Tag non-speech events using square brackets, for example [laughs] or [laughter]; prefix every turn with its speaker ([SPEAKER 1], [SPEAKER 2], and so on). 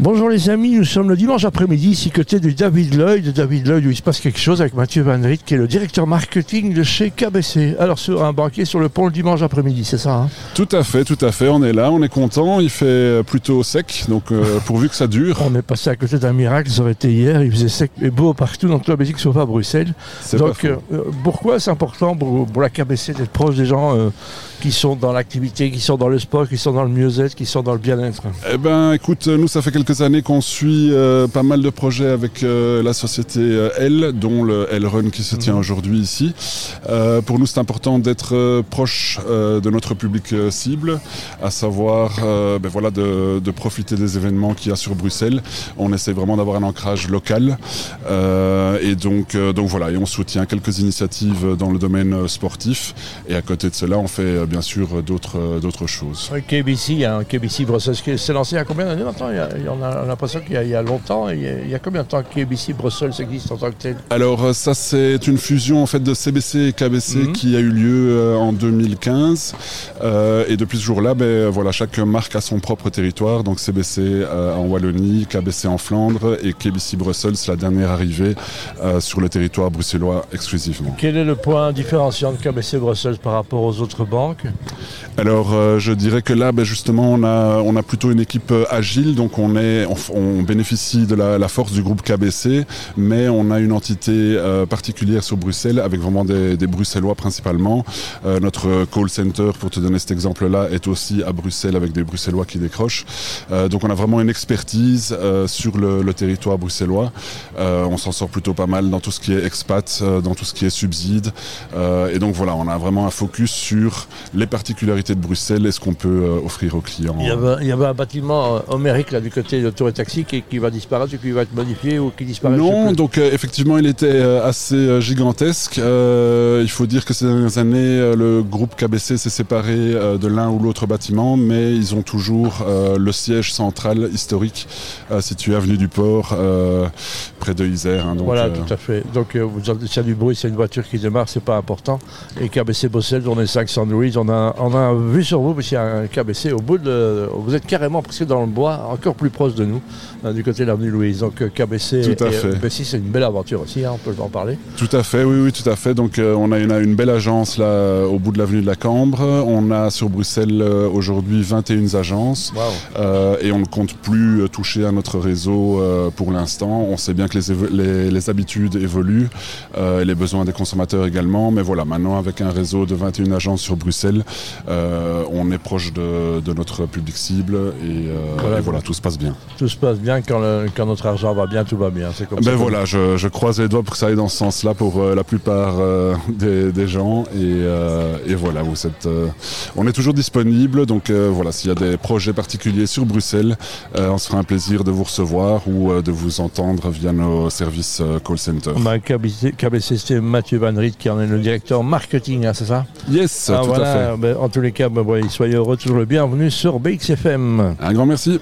[SPEAKER 1] Bonjour les amis, nous sommes le dimanche après-midi, ici côté de David Lloyd. David Lloyd où il se passe quelque chose avec Mathieu Van Riet qui est le directeur marketing de chez KBC. Alors sur un banquier sur le pont le dimanche après-midi, c'est ça hein?
[SPEAKER 2] Tout à fait, tout à fait. On est là, on est content. Il fait plutôt sec, donc euh, [laughs] pourvu que ça dure.
[SPEAKER 1] On est passé à côté d'un miracle, ça aurait été hier. Il faisait sec et beau partout dans toute la Belgique, sauf à Bruxelles. Donc euh, pourquoi c'est important pour, la KBC d'être proche des gens euh, qui sont dans l'activité, qui sont dans le sport, qui sont dans le mieux-être, qui sont dans le bien-être?
[SPEAKER 2] Eh ben, écoute, nous ça fait quelques années qu'on suit euh, pas mal de projets avec euh, la société euh, L, dont le L Run qui se tient mhm. aujourd'hui ici. pour nous, c'est important d'être proche de notre public cible, à savoir ben voilà, de, profiter des événements qu'il y a sur Bruxelles. On essaie vraiment d'avoir un ancrage local. et donc, donc voilà, et on soutient quelques initiatives dans le domaine sportif. Et à côté de cela, on fait bien sûr d'autres choses.
[SPEAKER 1] KBC, KBC c'est lancé il y a combien d'années maintenant? Il y a, l'impression qu'il y, a longtemps. Il y a, combien de temps que KBC Brussels existe en tant que tel?
[SPEAKER 2] Alors euh, ça c'est une fusion en fait de CBC et KBC mhm. qui a eu lieu euh, en 2015. Euh, et depuis ce jour-là, ben, voilà, chaque marque a son propre territoire. Donc CBC en Wallonie, KBC en Flandre et KBC Brussels, la dernière arrivée sur le territoire bruxellois exclusivement.
[SPEAKER 1] Quel est le point différenciant de KBC Brussels par rapport aux autres banques?
[SPEAKER 2] Alors je dirais que là, ben, justement, on a, plutôt une équipe agile. Donc on est, on, bénéficie de la, force du groupe KBC, mais on a une entité euh, particulière sur Bruxelles avec vraiment des, Bruxellois principalement. Euh, notre call center, pour te donner cet exemple-là, est aussi à Bruxelles avec des Bruxellois qui décrochent. Euh, donc on a vraiment une expertise sur le, territoire bruxellois. on s'en sort plutôt pas mal dans tout ce qui est expat, dans tout ce qui est subside. et donc voilà, on a vraiment un focus sur les particularités de Bruxelles et ce qu'on peut offrir aux clients.
[SPEAKER 1] Il y avait, il y avait un bâtiment homérique là du côté de Tour et Taxi qui, va disparaître ou qui va être modifié ou qui disparaît
[SPEAKER 2] Non, donc euh, effectivement, il était euh, assez euh, gigantesque. il faut dire que ces dernières années, le groupe KBC s'est séparé de l'un ou l'autre bâtiment, mais ils ont toujours le siège central historique situé avenue du Port, près de Isère.
[SPEAKER 1] Hein, voilà, tout à fait. Donc, s'il y a du bruit, c'est une voiture qui démarre, c'est pas important. Et KBC Bruxelles, on est 500 Louis, on a, on a vu sur vous, parce qu'il y a un KBC au bout de. Vous êtes carrément presque dans le bois, encore plus proche de nous. Euh, du côté de l'avenue Louise. Donc euh, KBC,
[SPEAKER 2] tout à fait.
[SPEAKER 1] Euh, c'est une belle aventure aussi, hein, on peut en parler.
[SPEAKER 2] Tout à fait, oui, oui, tout à fait. Donc on a une, belle agence là au bout de l'avenue de la Cambre. On a sur Bruxelles aujourd'hui 21 agences et on ne compte plus toucher à notre réseau pour l'instant. On sait bien que les, les, habitudes évoluent, les besoins des consommateurs également. Mais voilà, maintenant avec un réseau de 21 agences sur Bruxelles, on est proche de, notre public cible et, voilà, et voilà, tout se passe bien.
[SPEAKER 1] Tout se passe bien quand, notre argent va bien, tout va bien.
[SPEAKER 2] C'est comme ben voilà, je, croise les doigts pour que ça aille dans ce sens-là pour euh, la plupart euh, des, gens. Et, euh, voilà, vous êtes, on est toujours disponible. Donc voilà, s'il y a des projets particuliers sur Bruxelles, on sera un plaisir de vous recevoir ou de vous entendre via nos services call center.
[SPEAKER 1] KBC, c'est Mathieu Van Riet qui en est le directeur marketing, hein, c'est ça?
[SPEAKER 2] Yes, ah, tout à fait.
[SPEAKER 1] Ben, en tous les cas, ben, soyez heureux, toujours le bienvenu sur BXFM.
[SPEAKER 2] Un grand merci.